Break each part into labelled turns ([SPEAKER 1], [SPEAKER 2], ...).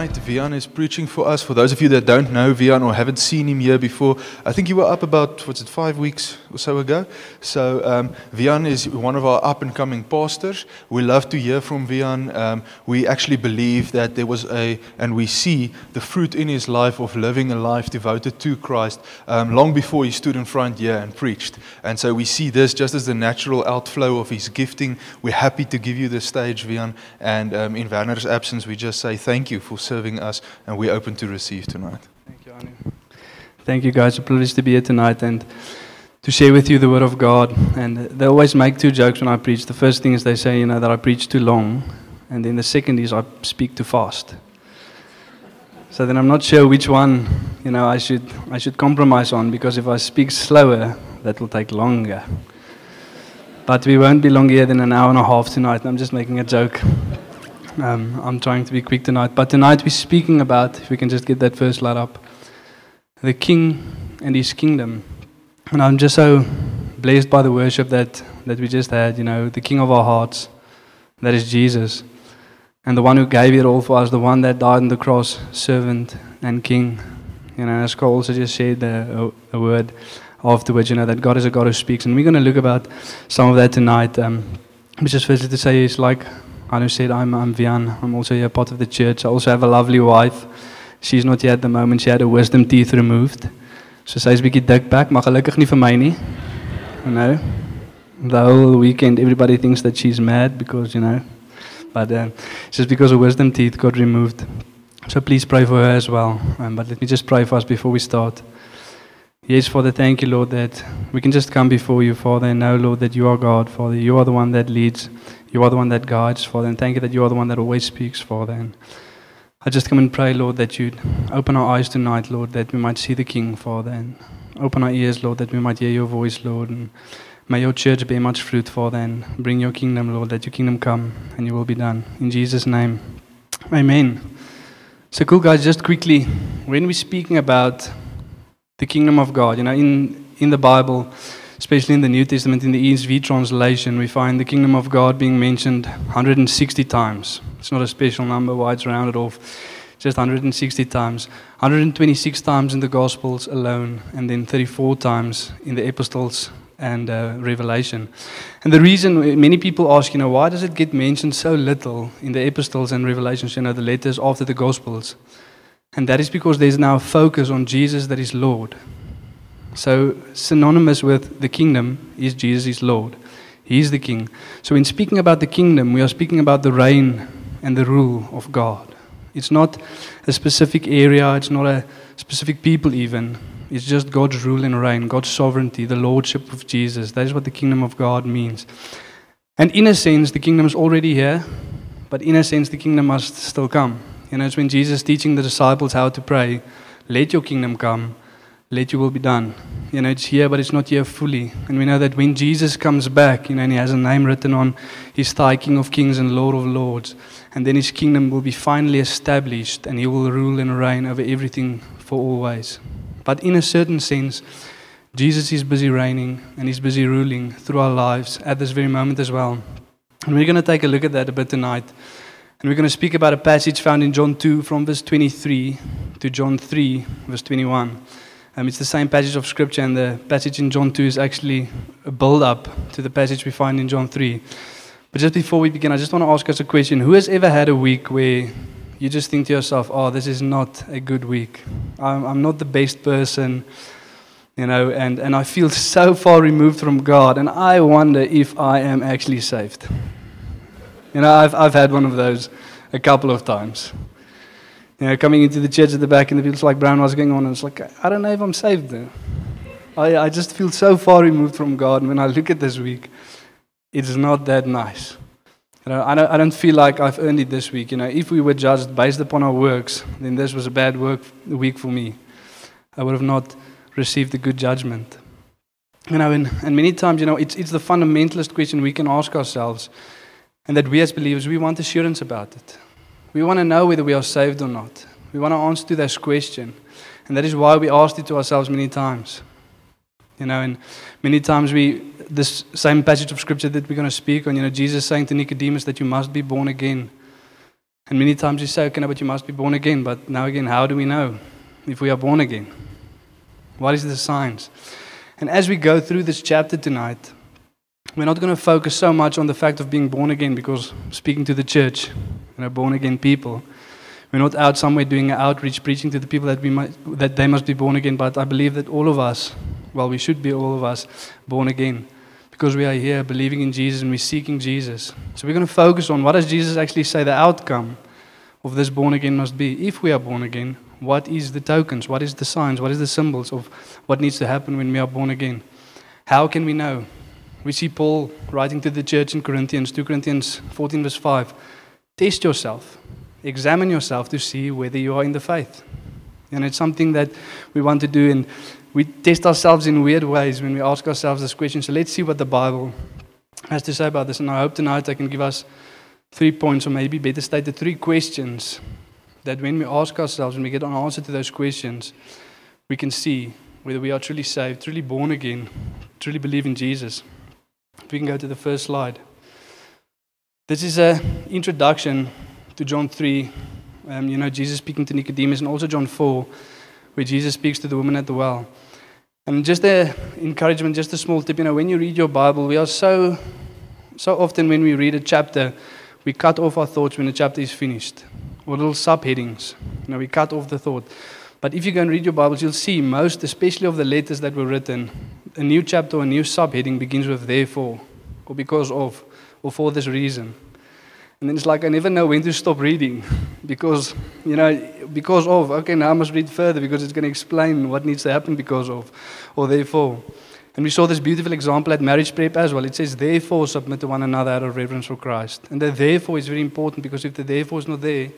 [SPEAKER 1] Tonight, Vian is preaching for us. For those of you that don't know Vian or haven't seen him here before, I think you were up about, what's it, five weeks or so ago. So, um, Vian is one of our up and coming pastors. We love to hear from Vian. Um, we actually believe that there was a, and we see the fruit in his life of living a life devoted to Christ um, long before he stood in front here and preached. And so we see this just as the natural outflow of his gifting. We're happy to give you the stage, Vian. And um, in Werner's absence, we just say thank you for serving us and we're open to receive tonight.
[SPEAKER 2] Thank you, Anu. Thank you, guys. A privilege to be here tonight and to share with you the Word of God. And they always make two jokes when I preach. The first thing is they say, you know, that I preach too long, and then the second is I speak too fast. So then I'm not sure which one, you know, I should I should compromise on because if I speak slower, that will take longer. But we won't be longer than an hour and a half tonight. I'm just making a joke. Um, I'm trying to be quick tonight. But tonight we're speaking about, if we can just get that first light up, the King and His kingdom. And I'm just so blessed by the worship that, that we just had, you know, the King of our hearts, that is Jesus. And the one who gave it all for us, the one that died on the cross, servant and King. You know, as Cole also just said a, a, a word afterwards, you know, that God is a God who speaks. And we're going to look about some of that tonight. Um, just firstly to say, it's like Anu said, I'm, I'm Vian. I'm also here part of the church. I also have a lovely wife. She's not here at the moment. She had her wisdom teeth removed. So sy's bietjie dik back, gelukkig nie vir my nie. You know. The whole weekend everybody thinks that she's mad because, you know, but uh, it's just because her wisdom teeth got removed. So please pray for her as well. Um, but let me just pray for us before we start. Yes, Father, thank you, Lord, that we can just come before you, Father, and know, Lord, that you are God, Father. You are the one that leads. You are the one that guides, Father. And thank you that you are the one that always speaks, Father. And I just come and pray, Lord, that you'd open our eyes tonight, Lord, that we might see the King, Father. And open our ears, Lord, that we might hear your voice, Lord. And may your church bear much fruit, Father. And bring your kingdom, Lord, that your kingdom come and your will be done. In Jesus' name, amen. So, cool, guys, just quickly, when we're speaking about the kingdom of God. You know, in, in the Bible, especially in the New Testament, in the ESV translation, we find the kingdom of God being mentioned 160 times. It's not a special number, why it's rounded off. Just 160 times. 126 times in the Gospels alone, and then 34 times in the Epistles and uh, Revelation. And the reason many people ask, you know, why does it get mentioned so little in the Epistles and Revelations, you know, the letters after the Gospels? And that is because there's now a focus on Jesus that is Lord. So, synonymous with the kingdom is Jesus is Lord. He is the king. So, in speaking about the kingdom, we are speaking about the reign and the rule of God. It's not a specific area, it's not a specific people, even. It's just God's rule and reign, God's sovereignty, the lordship of Jesus. That is what the kingdom of God means. And in a sense, the kingdom is already here, but in a sense, the kingdom must still come. You know, it's when Jesus is teaching the disciples how to pray, let your kingdom come, let your will be done. You know, it's here, but it's not here fully. And we know that when Jesus comes back, you know, and he has a name written on his thigh, King of Kings and Lord of Lords, and then his kingdom will be finally established, and he will rule and reign over everything for always. But in a certain sense, Jesus is busy reigning and he's busy ruling through our lives at this very moment as well. And we're going to take a look at that a bit tonight. And we're going to speak about a passage found in John 2 from verse 23 to John 3, verse 21. Um, it's the same passage of scripture, and the passage in John 2 is actually a build up to the passage we find in John 3. But just before we begin, I just want to ask us a question. Who has ever had a week where you just think to yourself, oh, this is not a good week? I'm, I'm not the best person, you know, and, and I feel so far removed from God, and I wonder if I am actually saved. You know, I've, I've had one of those a couple of times. You know, coming into the church at the back, and the people's like, Brown, what's going on? And it's like, I don't know if I'm saved there. I, I just feel so far removed from God. And when I look at this week, it's not that nice. You know, I, don't, I don't feel like I've earned it this week. You know, if we were judged based upon our works, then this was a bad work week for me. I would have not received a good judgment. You know, and, and many times, you know, it's, it's the fundamentalist question we can ask ourselves, and that we as believers, we want assurance about it. We want to know whether we are saved or not. We want to answer to this question. And that is why we asked it to ourselves many times. You know, and many times we, this same passage of scripture that we're going to speak on, you know, Jesus saying to Nicodemus that you must be born again. And many times you say, okay, no, but you must be born again. But now again, how do we know if we are born again? What is the signs? And as we go through this chapter tonight, we're not going to focus so much on the fact of being born again because speaking to the church, you know, born again people, we're not out somewhere doing outreach preaching to the people that, we might, that they must be born again. But I believe that all of us, well, we should be all of us born again because we are here believing in Jesus and we're seeking Jesus. So we're going to focus on what does Jesus actually say the outcome of this born again must be. If we are born again, what is the tokens? What is the signs? What is the symbols of what needs to happen when we are born again? How can we know? We see Paul writing to the church in Corinthians, 2 Corinthians 14, verse 5. Test yourself, examine yourself to see whether you are in the faith. And it's something that we want to do, and we test ourselves in weird ways when we ask ourselves this question. So let's see what the Bible has to say about this. And I hope tonight I can give us three points, or maybe better stated, three questions that when we ask ourselves, when we get an answer to those questions, we can see whether we are truly saved, truly born again, truly believe in Jesus. If we can go to the first slide. This is an introduction to John 3. Um, you know, Jesus speaking to Nicodemus, and also John 4, where Jesus speaks to the woman at the well. And just a encouragement, just a small tip. You know, when you read your Bible, we are so, so often when we read a chapter, we cut off our thoughts when the chapter is finished, or little subheadings. You know, we cut off the thought. But if you go and read your Bibles, you'll see most, especially of the letters that were written, a new chapter a new subheading begins with therefore, or because of, or for this reason. And then it's like I never know when to stop reading because, you know, because of, okay, now I must read further because it's going to explain what needs to happen because of, or therefore. And we saw this beautiful example at marriage prep as well. It says, therefore, submit to one another out of reverence for Christ. And the therefore is very important because if the therefore is not there,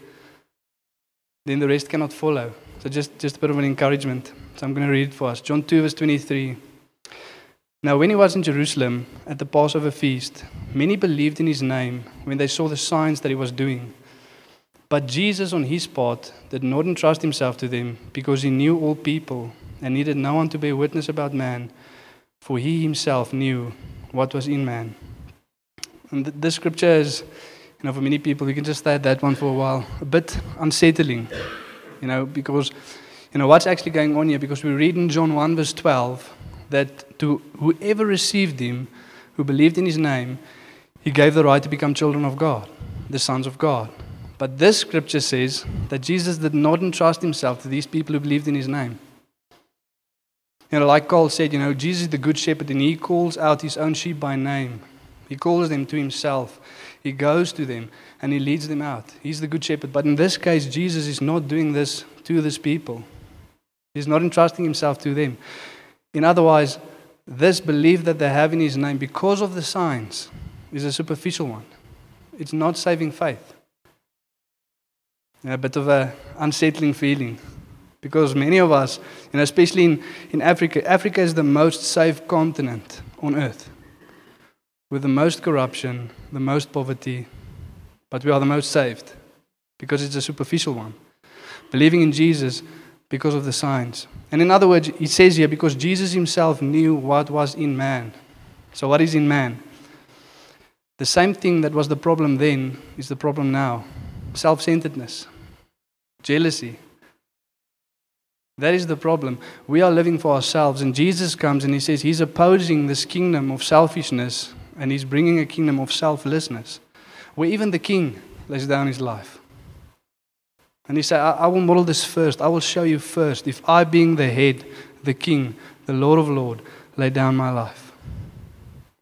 [SPEAKER 2] then the rest cannot follow. So just, just a bit of an encouragement. So I'm going to read it for us. John 2, verse 23. Now, when he was in Jerusalem at the Passover feast, many believed in his name when they saw the signs that he was doing. But Jesus, on his part, did not entrust himself to them because he knew all people and needed no one to bear witness about man, for he himself knew what was in man. And th- this scripture is, you know, for many people, we can just stay at that one for a while, a bit unsettling, you know, because, you know, what's actually going on here? Because we read in John 1, verse 12, that to whoever received him, who believed in his name, he gave the right to become children of God, the sons of God. But this scripture says that Jesus did not entrust himself to these people who believed in his name. You know, like Carl said, you know, Jesus is the good shepherd and he calls out his own sheep by name. He calls them to himself. He goes to them and he leads them out. He's the good shepherd. But in this case, Jesus is not doing this to these people. He's not entrusting himself to them. In otherwise, this belief that they have in his name because of the signs is a superficial one. It's not saving faith. A bit of a unsettling feeling. Because many of us, you know, especially in, in Africa, Africa is the most safe continent on earth. With the most corruption, the most poverty, but we are the most saved because it's a superficial one. Believing in Jesus because of the signs. And in other words, he says here, because Jesus himself knew what was in man. So, what is in man? The same thing that was the problem then is the problem now self centeredness, jealousy. That is the problem. We are living for ourselves, and Jesus comes and he says he's opposing this kingdom of selfishness and he's bringing a kingdom of selflessness, where even the king lays down his life. And he said, I, I will model this first. I will show you first. If I, being the head, the king, the Lord of Lords, lay down my life.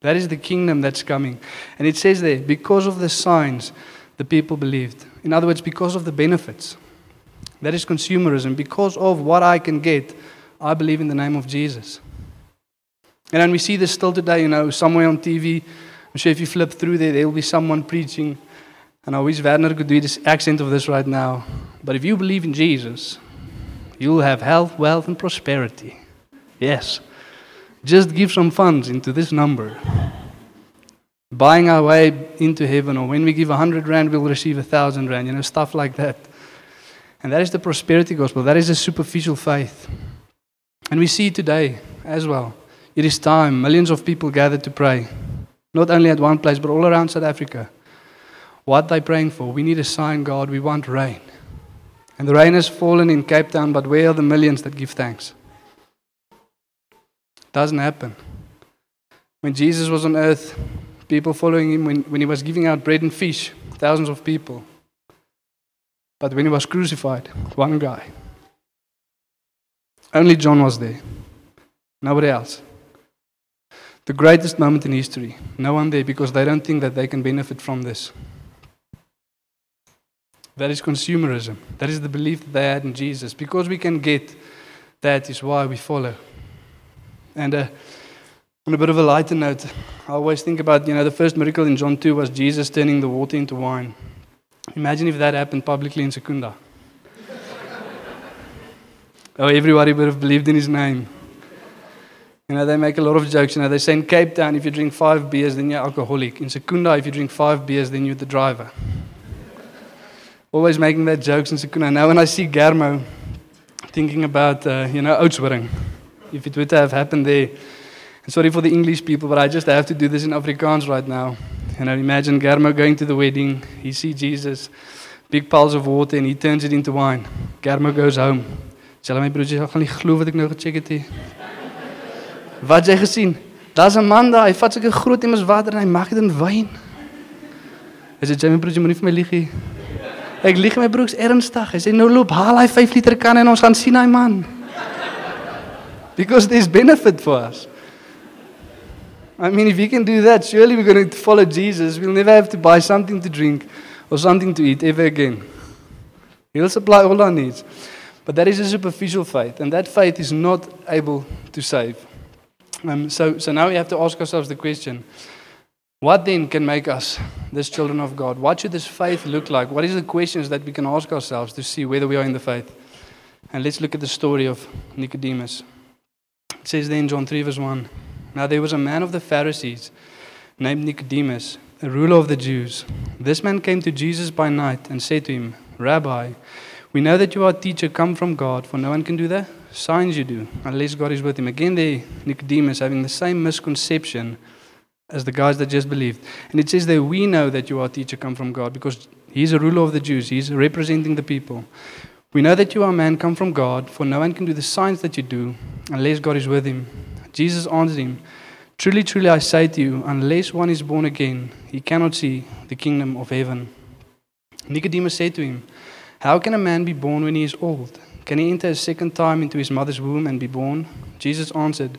[SPEAKER 2] That is the kingdom that's coming. And it says there, because of the signs, the people believed. In other words, because of the benefits. That is consumerism. Because of what I can get, I believe in the name of Jesus. And then we see this still today, you know, somewhere on TV. I'm sure if you flip through there, there will be someone preaching and I wish Werner could do this accent of this right now. But if you believe in Jesus, you'll have health, wealth, and prosperity. Yes. just give some funds into this number. Buying our way into heaven, or when we give hundred rand, we'll receive a thousand rand, you know, stuff like that. And that is the prosperity gospel. That is a superficial faith. And we see today as well. It is time. Millions of people gather to pray, not only at one place, but all around South Africa. What are they praying for? We need a sign, God. We want rain. And the rain has fallen in Cape Town, but where are the millions that give thanks? Doesn't happen. When Jesus was on earth, people following him, when, when he was giving out bread and fish, thousands of people. But when he was crucified, one guy. Only John was there. Nobody else. The greatest moment in history. No one there because they don't think that they can benefit from this. That is consumerism. That is the belief that they had in Jesus. Because we can get, that is why we follow. And uh, on a bit of a lighter note, I always think about, you know, the first miracle in John 2 was Jesus turning the water into wine. Imagine if that happened publicly in Secunda. oh, everybody would have believed in his name. You know, they make a lot of jokes. You know, they say in Cape Town, if you drink five beers, then you're alcoholic. In Secunda, if you drink five beers, then you're the driver. Always making that jokes in Secunda. Now, when I see Germo thinking about, uh, you know, Oudtshoorn, if it to have happened there, sorry for the English people, but I just have to do this in Afrikaans right now. You know, imagine Germo going to the wedding, he sees Jesus, big piles of water, and he turns it into wine. Germo goes home. Sê my broertjie, ek gaan nie glo wat ek nou gecheck het nie. Wat jy gesien? Daar's 'n man daar, hy vat sulke groot emmers water en hy maak dit in wyn. Hy sê jy my broertjie moenie vir my lieg nie. Ek lieg my broers ernstig. Hy sê nou loop, haal hy 5 liter kan en ons gaan sien hy man. Because there's benefit for us. I mean, if we can do that, surely we're going to follow Jesus. We'll never have to buy something to drink or something to eat ever again. He'll supply all our needs. But that is a superficial faith, and that faith is not able to save. Um, so, so now we have to ask ourselves the question what then can make us this children of God? What should this faith look like? What is the questions that we can ask ourselves to see whether we are in the faith? And let's look at the story of Nicodemus. It says there in John 3, verse 1 Now there was a man of the Pharisees named Nicodemus, a ruler of the Jews. This man came to Jesus by night and said to him, Rabbi, we know that you are a teacher come from God, for no one can do the signs you do unless God is with him. Again, there, Nicodemus having the same misconception as the guys that just believed. And it says that we know that you are a teacher come from God because he's a ruler of the Jews, he's representing the people. We know that you are a man come from God, for no one can do the signs that you do unless God is with him. Jesus answered him, Truly, truly, I say to you, unless one is born again, he cannot see the kingdom of heaven. Nicodemus said to him, How can a man be born when he is old? Can he enter a second time into his mother's womb and be born? Jesus answered,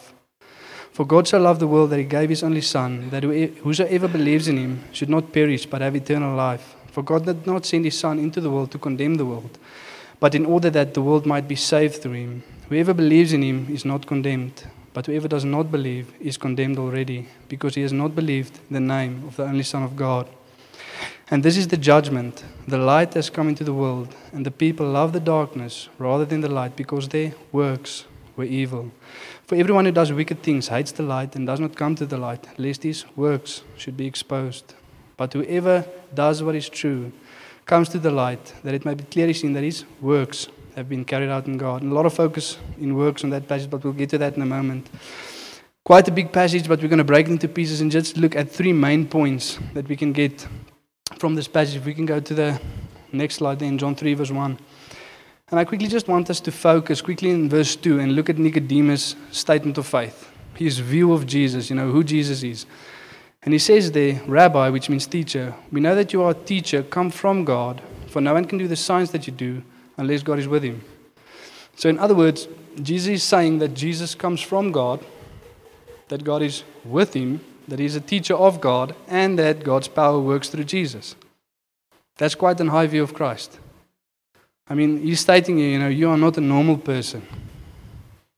[SPEAKER 2] For God so loved the world that he gave his only Son, that whosoever believes in him should not perish but have eternal life. For God did not send his Son into the world to condemn the world, but in order that the world might be saved through him. Whoever believes in him is not condemned, but whoever does not believe is condemned already, because he has not believed the name of the only Son of God. And this is the judgment. The light has come into the world, and the people love the darkness rather than the light, because their works were evil. For everyone who does wicked things hates the light and does not come to the light, lest his works should be exposed. But whoever does what is true comes to the light, that it may be clearly seen that his works have been carried out in God. And a lot of focus in works on that passage, but we'll get to that in a moment. quite a big passage, but we're going to break it into pieces and just look at three main points that we can get from this passage. If we can go to the next slide, then John 3, verse 1. And I quickly just want us to focus quickly in verse 2 and look at Nicodemus' statement of faith, his view of Jesus, you know, who Jesus is. And he says there, Rabbi, which means teacher, we know that you are a teacher, come from God, for no one can do the signs that you do unless God is with him. So, in other words, Jesus is saying that Jesus comes from God, that God is with him, that he's a teacher of God, and that God's power works through Jesus. That's quite a high view of Christ. I mean, he's stating here, you know, you are not a normal person.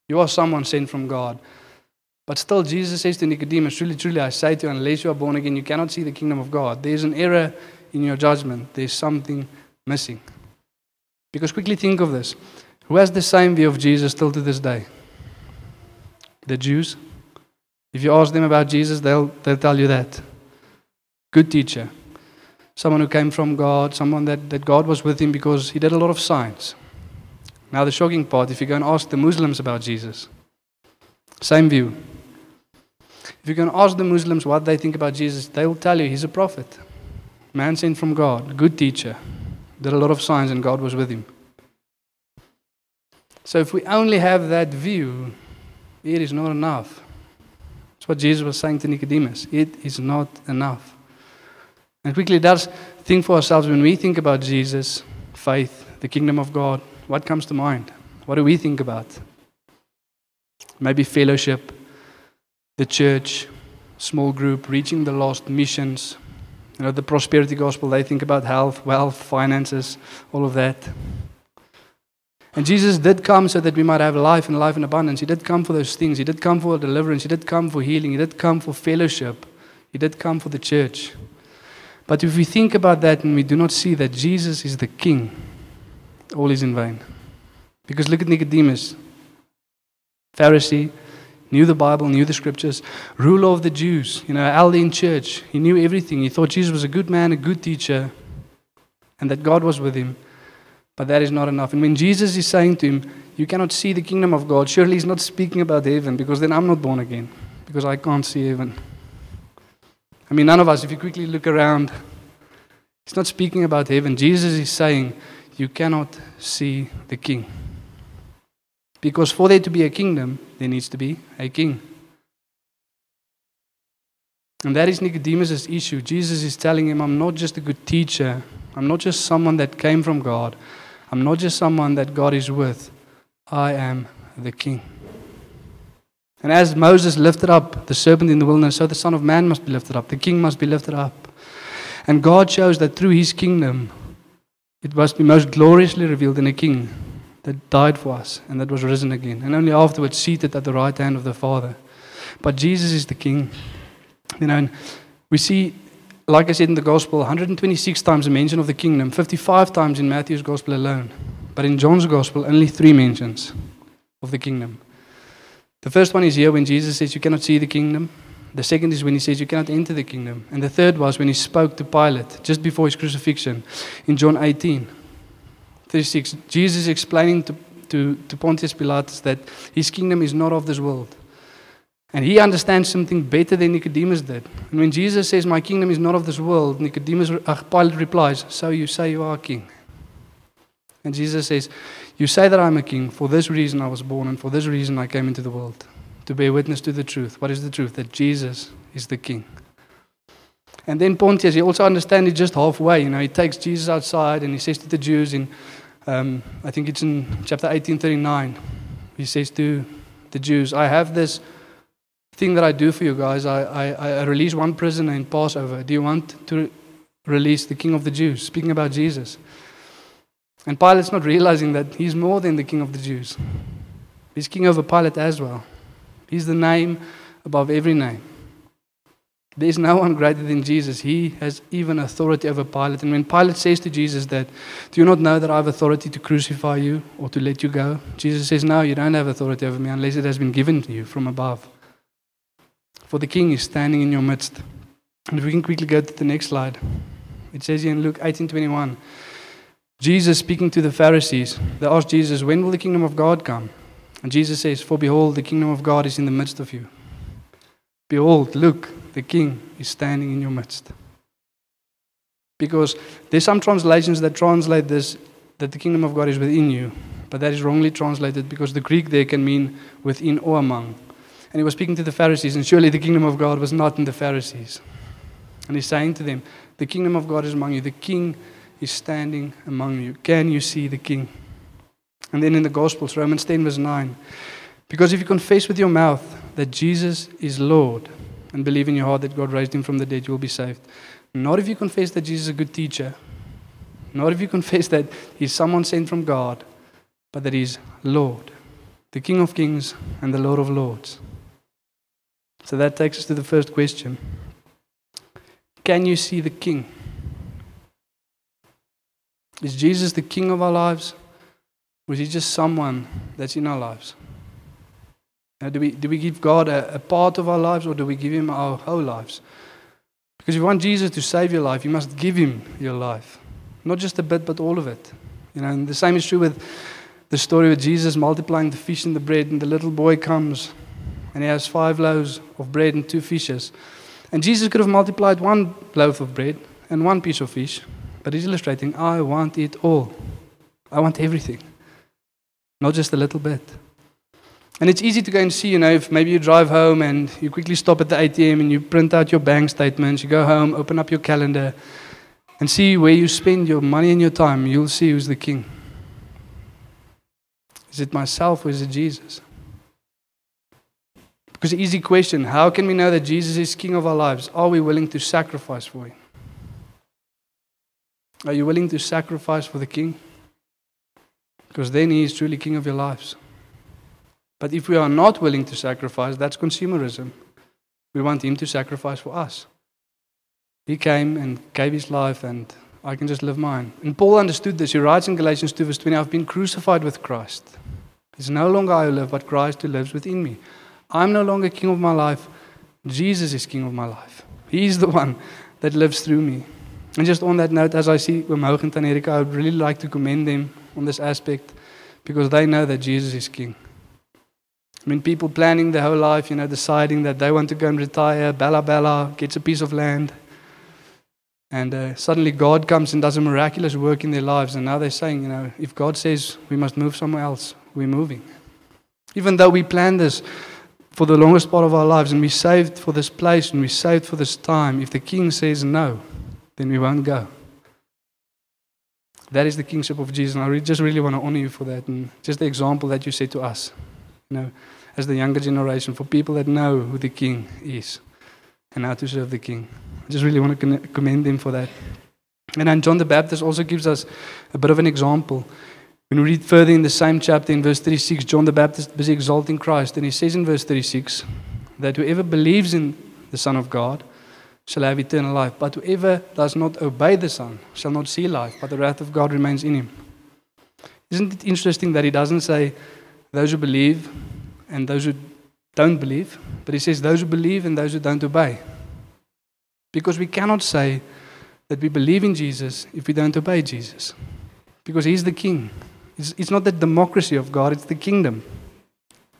[SPEAKER 2] You are someone sent from God. But still, Jesus says to Nicodemus, Truly, truly, I say to you, unless you are born again, you cannot see the kingdom of God. There's an error in your judgment, there's something missing. Because quickly think of this who has the same view of Jesus still to this day? The Jews. If you ask them about Jesus, they'll, they'll tell you that. Good teacher. Someone who came from God, someone that, that God was with him because he did a lot of signs. Now, the shocking part if you go and ask the Muslims about Jesus, same view. If you can ask the Muslims what they think about Jesus, they will tell you he's a prophet, man sent from God, good teacher, did a lot of signs, and God was with him. So if we only have that view, it is not enough. That's what Jesus was saying to Nicodemus. It is not enough. And quickly, does think for ourselves when we think about Jesus, faith, the kingdom of God, what comes to mind? What do we think about? Maybe fellowship, the church, small group, reaching the lost, missions. You know, the prosperity gospel, they think about health, wealth, finances, all of that. And Jesus did come so that we might have life and life in abundance. He did come for those things. He did come for deliverance. He did come for healing. He did come for fellowship. He did come for the church. But if we think about that and we do not see that Jesus is the King, all is in vain. Because look at Nicodemus, Pharisee, knew the Bible, knew the scriptures, ruler of the Jews, you know, elder in church. He knew everything. He thought Jesus was a good man, a good teacher, and that God was with him. But that is not enough. And when Jesus is saying to him, You cannot see the kingdom of God, surely he's not speaking about heaven because then I'm not born again because I can't see heaven. I mean, none of us, if you quickly look around, he's not speaking about heaven. Jesus is saying, You cannot see the king. Because for there to be a kingdom, there needs to be a king. And that is Nicodemus' issue. Jesus is telling him, I'm not just a good teacher, I'm not just someone that came from God, I'm not just someone that God is with, I am the king. And as Moses lifted up the serpent in the wilderness, so the Son of Man must be lifted up, the king must be lifted up. And God shows that through his kingdom, it must be most gloriously revealed in a king that died for us and that was risen again, and only afterwards seated at the right hand of the Father. But Jesus is the king. You know, and we see, like I said in the gospel, 126 times a mention of the kingdom, 55 times in Matthew's gospel alone. But in John's gospel, only three mentions of the kingdom. The first one is here when Jesus says, You cannot see the kingdom. The second is when he says, You cannot enter the kingdom. And the third was when he spoke to Pilate just before his crucifixion in John 18 36. Jesus explaining to, to, to Pontius Pilatus that his kingdom is not of this world. And he understands something better than Nicodemus did. And when Jesus says, My kingdom is not of this world, Nicodemus, uh, Pilate replies, So you say you are king. And Jesus says, You say that I'm a king. For this reason I was born, and for this reason I came into the world. To bear witness to the truth. What is the truth? That Jesus is the king. And then Pontius, he also understands it just halfway. You know, he takes Jesus outside and he says to the Jews in, um, I think it's in chapter 1839, he says to the Jews, I have this thing that I do for you guys. I, I, I release one prisoner in Passover. Do you want to release the king of the Jews? Speaking about Jesus. And Pilate's not realizing that he's more than the king of the Jews. He's king over Pilate as well. He's the name above every name. There's no one greater than Jesus. He has even authority over Pilate. And when Pilate says to Jesus that, Do you not know that I have authority to crucify you or to let you go? Jesus says, No, you don't have authority over me unless it has been given to you from above. For the king is standing in your midst. And if we can quickly go to the next slide. It says here in Luke 18:21, Jesus speaking to the Pharisees, they ask Jesus, When will the kingdom of God come? And Jesus says, For behold, the kingdom of God is in the midst of you. Behold, look, the king is standing in your midst. Because there's some translations that translate this that the kingdom of God is within you, but that is wrongly translated because the Greek there can mean within or among. And he was speaking to the Pharisees, and surely the kingdom of God was not in the Pharisees. And he's saying to them, The kingdom of God is among you. The king is standing among you. Can you see the king? And then in the Gospels, Romans 10, verse 9. Because if you confess with your mouth that Jesus is Lord and believe in your heart that God raised him from the dead, you will be saved. Not if you confess that Jesus is a good teacher, not if you confess that he's someone sent from God, but that he's Lord, the King of kings and the Lord of lords. So that takes us to the first question Can you see the King? Is Jesus the King of our lives? Or is he just someone that's in our lives? Now, do, we, do we give God a, a part of our lives or do we give him our whole lives? Because if you want Jesus to save your life, you must give him your life. Not just a bit, but all of it. You know, and the same is true with the story of Jesus multiplying the fish and the bread, and the little boy comes and he has five loaves of bread and two fishes. And Jesus could have multiplied one loaf of bread and one piece of fish, but he's illustrating, I want it all. I want everything, not just a little bit. And it's easy to go and see, you know, if maybe you drive home and you quickly stop at the ATM and you print out your bank statements, you go home, open up your calendar, and see where you spend your money and your time, you'll see who's the king. Is it myself or is it Jesus? Because the easy question how can we know that Jesus is king of our lives? Are we willing to sacrifice for him? Are you willing to sacrifice for the king? Because then he is truly king of your lives. But if we are not willing to sacrifice, that's consumerism. We want him to sacrifice for us. He came and gave his life, and I can just live mine. And Paul understood this. He writes in Galatians 2, verse 20, I've been crucified with Christ. It's no longer I who live, but Christ who lives within me. I'm no longer king of my life. Jesus is king of my life. He's the one that lives through me. And just on that note, as I see Wim Hoog and Tanerika, I would really like to commend them on this aspect because they know that Jesus is king. I mean, people planning their whole life, you know, deciding that they want to go and retire, bella bella, gets a piece of land. And uh, suddenly God comes and does a miraculous work in their lives. And now they're saying, you know, if God says we must move somewhere else, we're moving. Even though we planned this for the longest part of our lives and we saved for this place and we saved for this time, if the king says no, then we won't go. That is the kingship of Jesus. And I just really want to honor you for that. And just the example that you set to us, you know, as the younger generation, for people that know who the king is and how to serve the king. I just really want to commend them for that. And then John the Baptist also gives us a bit of an example. When we read further in the same chapter, in verse 36, John the Baptist busy exalting Christ, and he says in verse 36 that whoever believes in the Son of God shall have eternal life, but whoever does not obey the Son shall not see life, but the wrath of God remains in him. Isn't it interesting that he doesn't say those who believe and those who don't believe, but he says those who believe and those who don't obey? Because we cannot say that we believe in Jesus if we don't obey Jesus, because he's the king. It's, it's not the democracy of God, it's the kingdom.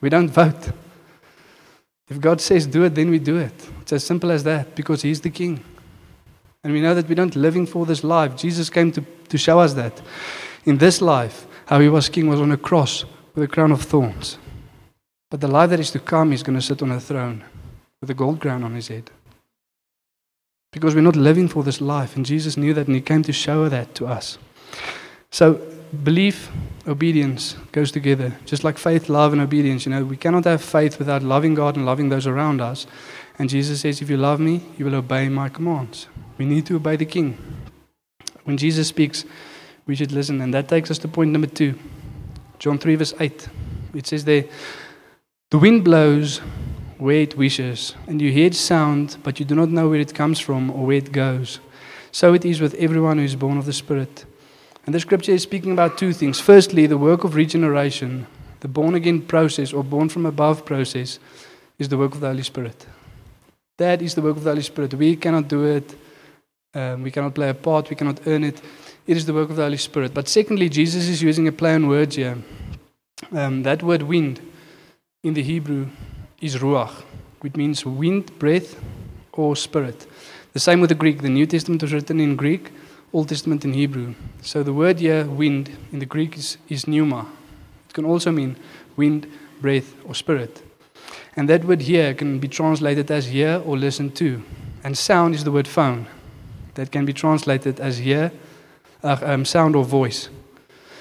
[SPEAKER 2] We don't vote. If God says do it, then we do it. It's as simple as that because He's the King. And we know that we don't living for this life. Jesus came to, to show us that. In this life, how He was King was on a cross with a crown of thorns. But the life that is to come, He's going to sit on a throne with a gold crown on His head. Because we're not living for this life. And Jesus knew that and He came to show that to us. So belief, obedience goes together. Just like faith, love, and obedience. You know, we cannot have faith without loving God and loving those around us. And Jesus says, If you love me, you will obey my commands. We need to obey the King. When Jesus speaks, we should listen. And that takes us to point number two John 3, verse 8. It says there, The wind blows where it wishes, and you hear its sound, but you do not know where it comes from or where it goes. So it is with everyone who is born of the Spirit. And the scripture is speaking about two things. Firstly, the work of regeneration, the born again process or born from above process, is the work of the Holy Spirit. That is the work of the Holy Spirit. We cannot do it, um, we cannot play a part, we cannot earn it. It is the work of the Holy Spirit. But secondly, Jesus is using a play on words here. Um, that word wind in the Hebrew is ruach. which means wind, breath, or spirit. The same with the Greek. The New Testament was written in Greek, Old Testament in Hebrew. So the word here, wind, in the Greek is, is pneuma. It can also mean wind, breath, or spirit. And that word here can be translated as hear or listen to. And sound is the word phone. That can be translated as hear, uh, um, sound or voice.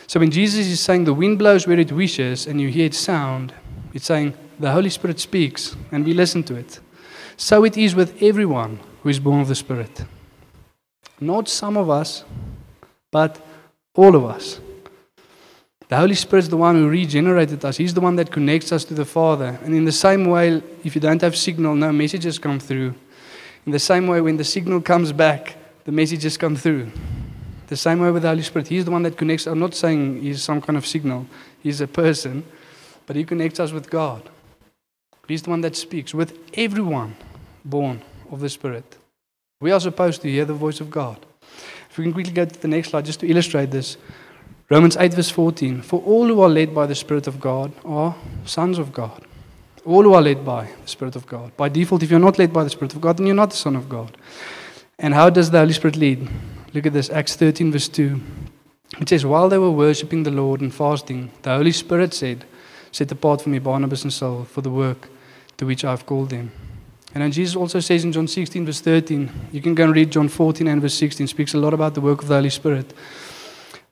[SPEAKER 2] So when Jesus is saying the wind blows where it wishes and you hear its sound, it's saying the Holy Spirit speaks and we listen to it. So it is with everyone who is born of the Spirit. Not some of us, but all of us. The Holy Spirit is the one who regenerated us. He's the one that connects us to the Father. And in the same way, if you don't have signal, no messages come through. In the same way, when the signal comes back, the messages come through. The same way with the Holy Spirit. He's the one that connects. I'm not saying he's some kind of signal, he's a person, but he connects us with God. He's the one that speaks with everyone born of the Spirit. We are supposed to hear the voice of God. If we can quickly go to the next slide just to illustrate this. Romans 8, verse 14. For all who are led by the Spirit of God are sons of God. All who are led by the Spirit of God. By default, if you're not led by the Spirit of God, then you're not the Son of God. And how does the Holy Spirit lead? Look at this, Acts 13, verse 2. It says, While they were worshipping the Lord and fasting, the Holy Spirit said, Set apart for me Barnabas and Saul for the work to which I have called them. And then Jesus also says in John 16, verse 13, you can go and read John 14 and verse 16, speaks a lot about the work of the Holy Spirit.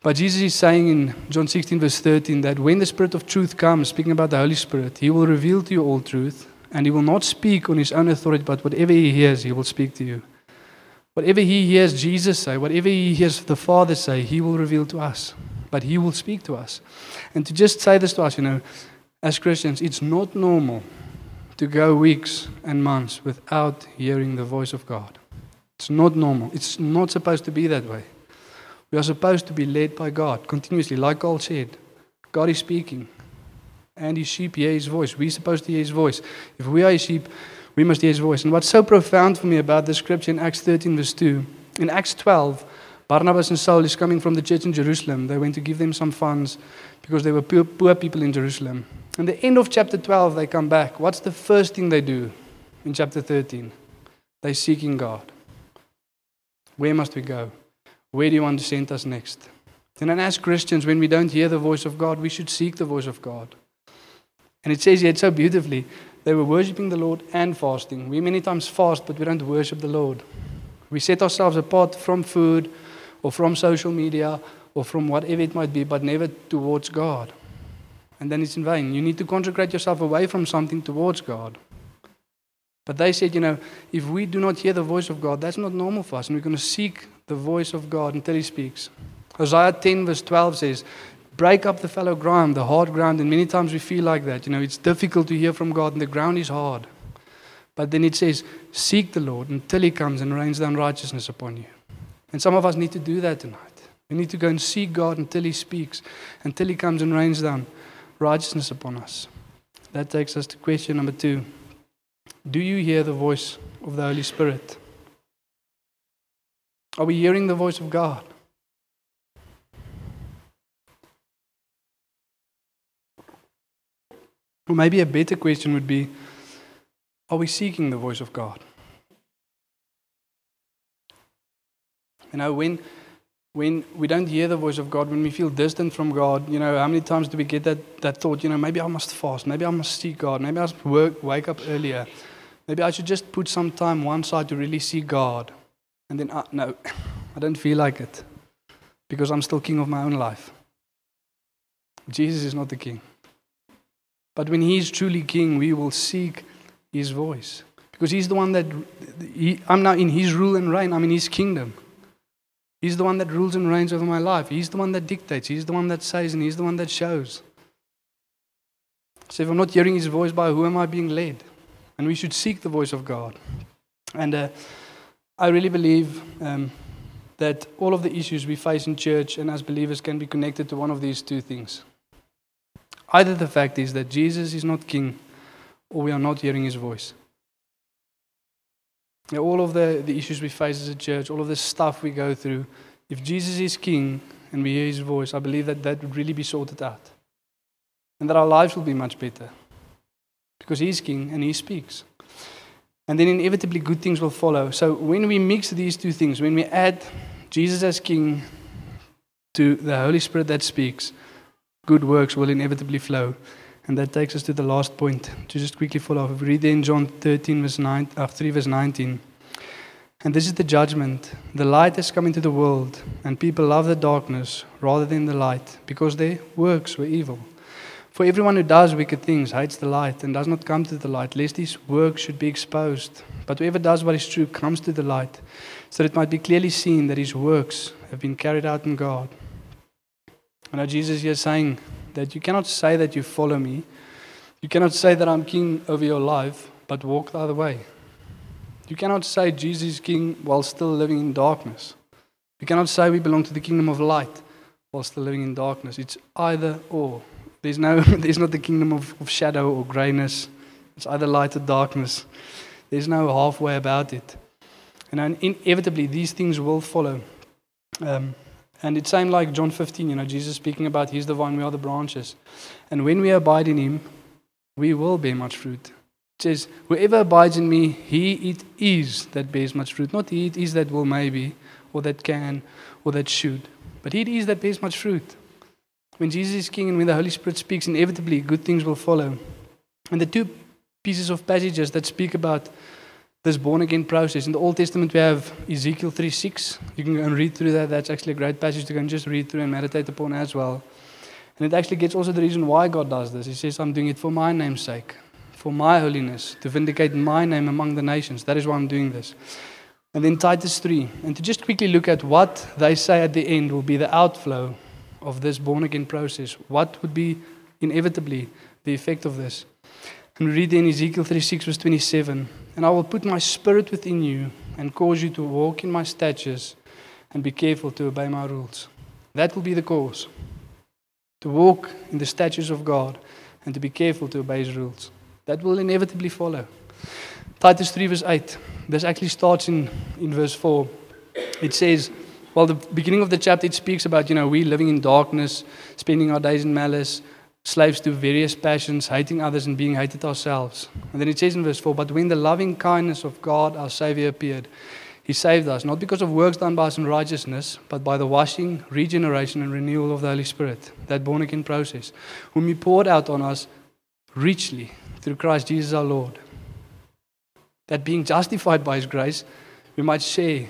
[SPEAKER 2] But Jesus is saying in John 16, verse 13, that when the Spirit of truth comes, speaking about the Holy Spirit, he will reveal to you all truth, and he will not speak on his own authority, but whatever he hears, he will speak to you. Whatever he hears Jesus say, whatever he hears the Father say, he will reveal to us. But he will speak to us. And to just say this to us, you know, as Christians, it's not normal to go weeks and months without hearing the voice of God. It's not normal. It's not supposed to be that way. We are supposed to be led by God continuously, like God said. God is speaking, and his sheep hear his voice. We're supposed to hear his voice. If we are his sheep, we must hear his voice. And what's so profound for me about the scripture in Acts 13, verse 2, in Acts 12, Barnabas and Saul is coming from the church in Jerusalem. They went to give them some funds because they were poor, poor people in Jerusalem. And the end of chapter 12, they come back. What's the first thing they do in chapter 13? They're seeking God. Where must we go? Where do you want to send us next? And then, as Christians, when we don't hear the voice of God, we should seek the voice of God. And it says here so beautifully they were worshiping the Lord and fasting. We many times fast, but we don't worship the Lord. We set ourselves apart from food or from social media or from whatever it might be, but never towards God. And then it's in vain. You need to consecrate yourself away from something towards God. But they said, you know, if we do not hear the voice of God, that's not normal for us. And we're going to seek the voice of God until He speaks. Isaiah 10, verse 12 says, Break up the fallow ground, the hard ground. And many times we feel like that. You know, it's difficult to hear from God, and the ground is hard. But then it says, Seek the Lord until He comes and rains down righteousness upon you. And some of us need to do that tonight. We need to go and seek God until He speaks, until He comes and rains down righteousness upon us. That takes us to question number two Do you hear the voice of the Holy Spirit? Are we hearing the voice of God? Or maybe a better question would be Are we seeking the voice of God? You know, when, when we don't hear the voice of God, when we feel distant from God, you know, how many times do we get that, that thought, you know, maybe I must fast, maybe I must seek God, maybe I must work, wake up earlier, maybe I should just put some time one side to really see God. And then, uh, no, I don't feel like it because I'm still king of my own life. Jesus is not the king. But when he is truly king, we will seek his voice because he's the one that he, I'm now in his rule and reign, I'm in his kingdom. He's the one that rules and reigns over my life. He's the one that dictates. He's the one that says, and He's the one that shows. So if I'm not hearing His voice, by who am I being led? And we should seek the voice of God. And uh, I really believe um, that all of the issues we face in church and as believers can be connected to one of these two things. Either the fact is that Jesus is not king, or we are not hearing His voice. Yeah, all of the, the issues we face as a church, all of the stuff we go through, if Jesus is king and we hear his voice, I believe that that would really be sorted out. And that our lives will be much better. Because he's king and he speaks. And then inevitably good things will follow. So when we mix these two things, when we add Jesus as King to the Holy Spirit that speaks, good works will inevitably flow. And that takes us to the last point. To just quickly follow up, read in John 13, verse 9, uh, 3, verse 19. And this is the judgment. The light has come into the world, and people love the darkness rather than the light, because their works were evil. For everyone who does wicked things hates the light and does not come to the light, lest his work should be exposed. But whoever does what is true comes to the light, so that it might be clearly seen that his works have been carried out in God. I know Jesus here is saying that you cannot say that you follow me. You cannot say that I'm king over your life, but walk the other way. You cannot say Jesus is king while still living in darkness. You cannot say we belong to the kingdom of light while still living in darkness. It's either or. There's, no, there's not the kingdom of, of shadow or grayness. It's either light or darkness. There's no halfway about it. And inevitably, these things will follow. Um, and it's same like John 15, you know, Jesus speaking about He's the vine, we are the branches. And when we abide in Him, we will bear much fruit. It says, Whoever abides in me, he it is that bears much fruit. Not he it is that will maybe, or that can, or that should. But he it is that bears much fruit. When Jesus is king and when the Holy Spirit speaks, inevitably good things will follow. And the two pieces of passages that speak about this born again process. In the Old Testament, we have Ezekiel 3 6. You can go and read through that. That's actually a great passage to go and just read through and meditate upon as well. And it actually gets also the reason why God does this. He says, I'm doing it for my name's sake, for my holiness, to vindicate my name among the nations. That is why I'm doing this. And then Titus 3. And to just quickly look at what they say at the end will be the outflow of this born again process. What would be inevitably the effect of this? And we read in Ezekiel 36, verse 27 And I will put my spirit within you and cause you to walk in my statutes and be careful to obey my rules. That will be the cause. To walk in the statutes of God and to be careful to obey his rules. That will inevitably follow. Titus 3, verse 8. This actually starts in, in verse 4. It says, well, the beginning of the chapter, it speaks about, you know, we living in darkness, spending our days in malice, slaves to various passions, hating others and being hated ourselves. And then it says in verse 4 But when the loving kindness of God our Savior appeared, He saved us, not because of works done by us in righteousness, but by the washing, regeneration, and renewal of the Holy Spirit, that born again process, whom He poured out on us richly through Christ Jesus our Lord. That being justified by His grace, we might share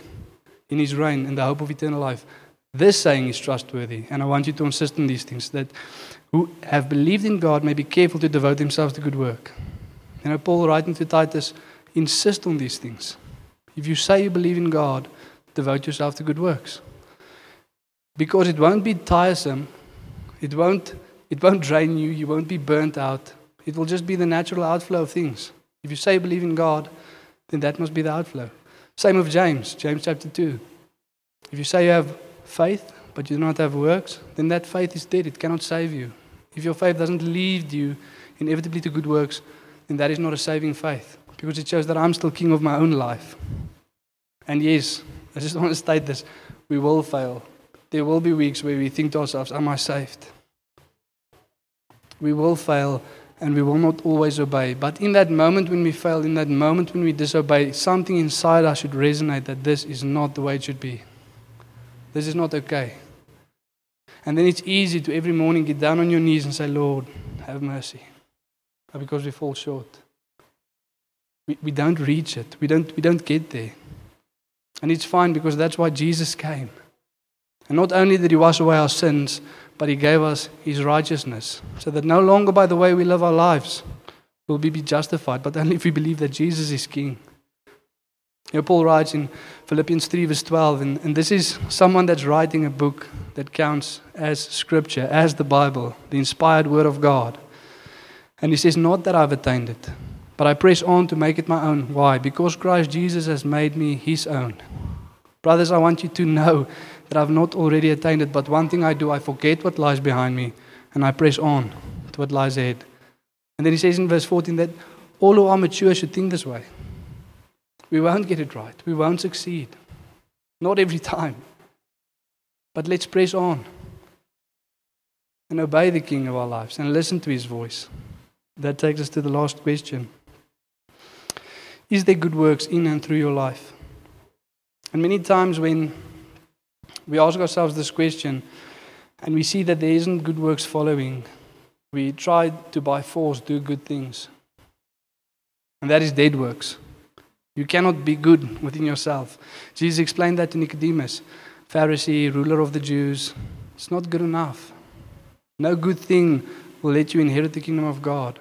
[SPEAKER 2] in His reign and the hope of eternal life. This saying is trustworthy, and I want you to insist on these things that who have believed in God may be careful to devote themselves to good work. You know, Paul writing to Titus, insist on these things. If you say you believe in God, devote yourself to good works. Because it won't be tiresome, it won't, it won't drain you, you won't be burnt out. It will just be the natural outflow of things. If you say you believe in God, then that must be the outflow. Same with James, James chapter 2. If you say you have faith, but you do not have works, then that faith is dead. It cannot save you. If your faith doesn't lead you inevitably to good works, then that is not a saving faith because it shows that I'm still king of my own life. And yes, I just want to state this we will fail. There will be weeks where we think to ourselves, Am I saved? We will fail and we will not always obey. But in that moment when we fail, in that moment when we disobey, something inside us should resonate that this is not the way it should be. This is not okay. And then it's easy to every morning get down on your knees and say, Lord, have mercy. Because we fall short. We, we don't reach it, we don't, we don't get there. And it's fine because that's why Jesus came. And not only did he wash away our sins, but he gave us his righteousness. So that no longer by the way we live our lives will we be justified, but only if we believe that Jesus is King. You know, Paul writes in Philippians 3, verse 12, and, and this is someone that's writing a book that counts as Scripture, as the Bible, the inspired Word of God. And he says, Not that I've attained it, but I press on to make it my own. Why? Because Christ Jesus has made me his own. Brothers, I want you to know that I've not already attained it, but one thing I do, I forget what lies behind me, and I press on to what lies ahead. And then he says in verse 14 that all who are mature should think this way. We won't get it right. We won't succeed. Not every time. But let's press on and obey the King of our lives and listen to his voice. That takes us to the last question. is there good works in and through your life? And many times when we ask ourselves this question and we see that there isn't good works following, we try to by force do good things. And that is dead works. You cannot be good within yourself. Jesus explained that to Nicodemus, Pharisee, ruler of the Jews. It's not good enough. No good thing will let you inherit the kingdom of God.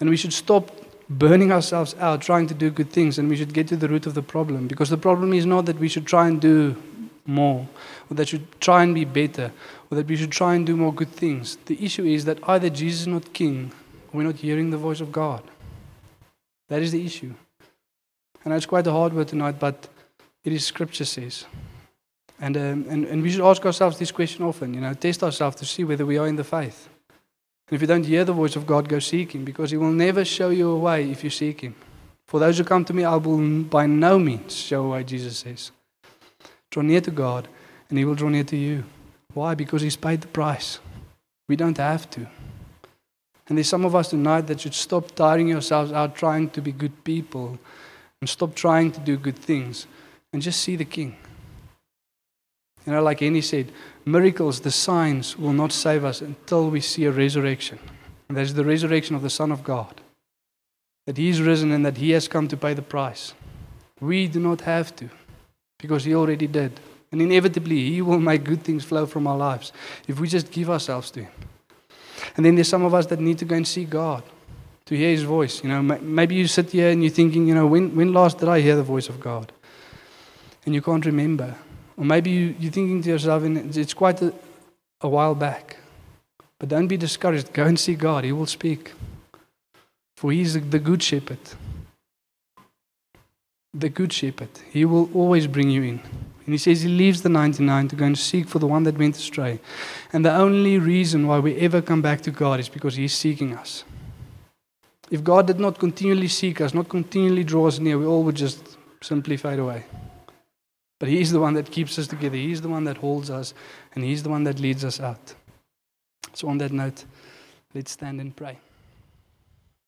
[SPEAKER 2] And we should stop burning ourselves out trying to do good things and we should get to the root of the problem. Because the problem is not that we should try and do more or that should try and be better or that we should try and do more good things. The issue is that either Jesus is not king or we're not hearing the voice of God. That is the issue. And it's quite a hard word tonight, but it is scripture says. And, um, and, and we should ask ourselves this question often, you know, test ourselves to see whether we are in the faith. And if you don't hear the voice of God, go seek Him, because He will never show you a way if you seek Him. For those who come to me, I will by no means show a way, Jesus says. Draw near to God, and He will draw near to you. Why? Because He's paid the price. We don't have to. And there's some of us tonight that should stop tiring yourselves out trying to be good people and stop trying to do good things and just see the King. You know, like Henny said, miracles, the signs will not save us until we see a resurrection. And that is the resurrection of the Son of God. That He's risen and that He has come to pay the price. We do not have to, because He already did. And inevitably, He will make good things flow from our lives if we just give ourselves to Him. And then there's some of us that need to go and see God, to hear His voice. You know, maybe you sit here and you're thinking, you know, when, when last did I hear the voice of God? And you can't remember. Or maybe you, you're thinking to yourself, and it's- quite a, a while back. But don't be discouraged. Go and see God. He will speak. For He is the good shepherd. The good shepherd. He will always bring you in. And He says He leaves the 99 to go and seek for the one that went astray. And the only reason why we ever come back to God is because He is seeking us. If God did not continually seek us, not continually draw us near, we all would just simply fade away. But He is the one that keeps us together. He is the one that holds us, and He's the one that leads us out. So, on that note, let's stand and pray.